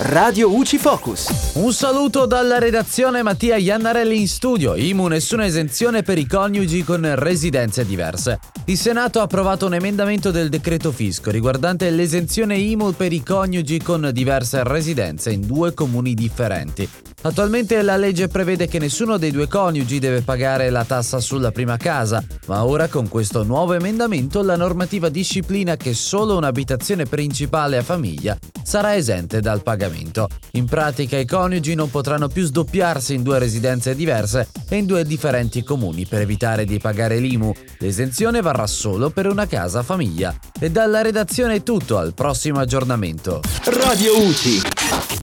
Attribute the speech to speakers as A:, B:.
A: Radio UCI Focus.
B: Un saluto dalla redazione Mattia Iannarelli in studio. IMU nessuna esenzione per i coniugi con residenze diverse. Il Senato ha approvato un emendamento del decreto fisco riguardante l'esenzione IMU per i coniugi con diverse residenze in due comuni differenti. Attualmente la legge prevede che nessuno dei due coniugi deve pagare la tassa sulla prima casa, ma ora con questo nuovo emendamento la normativa disciplina che solo un'abitazione principale a famiglia sarà esente dal pagamento. In pratica i coniugi non potranno più sdoppiarsi in due residenze diverse e in due differenti comuni per evitare di pagare l'IMU. L'esenzione varrà solo per una casa famiglia. E dalla redazione è tutto, al prossimo aggiornamento.
A: Radio UCI.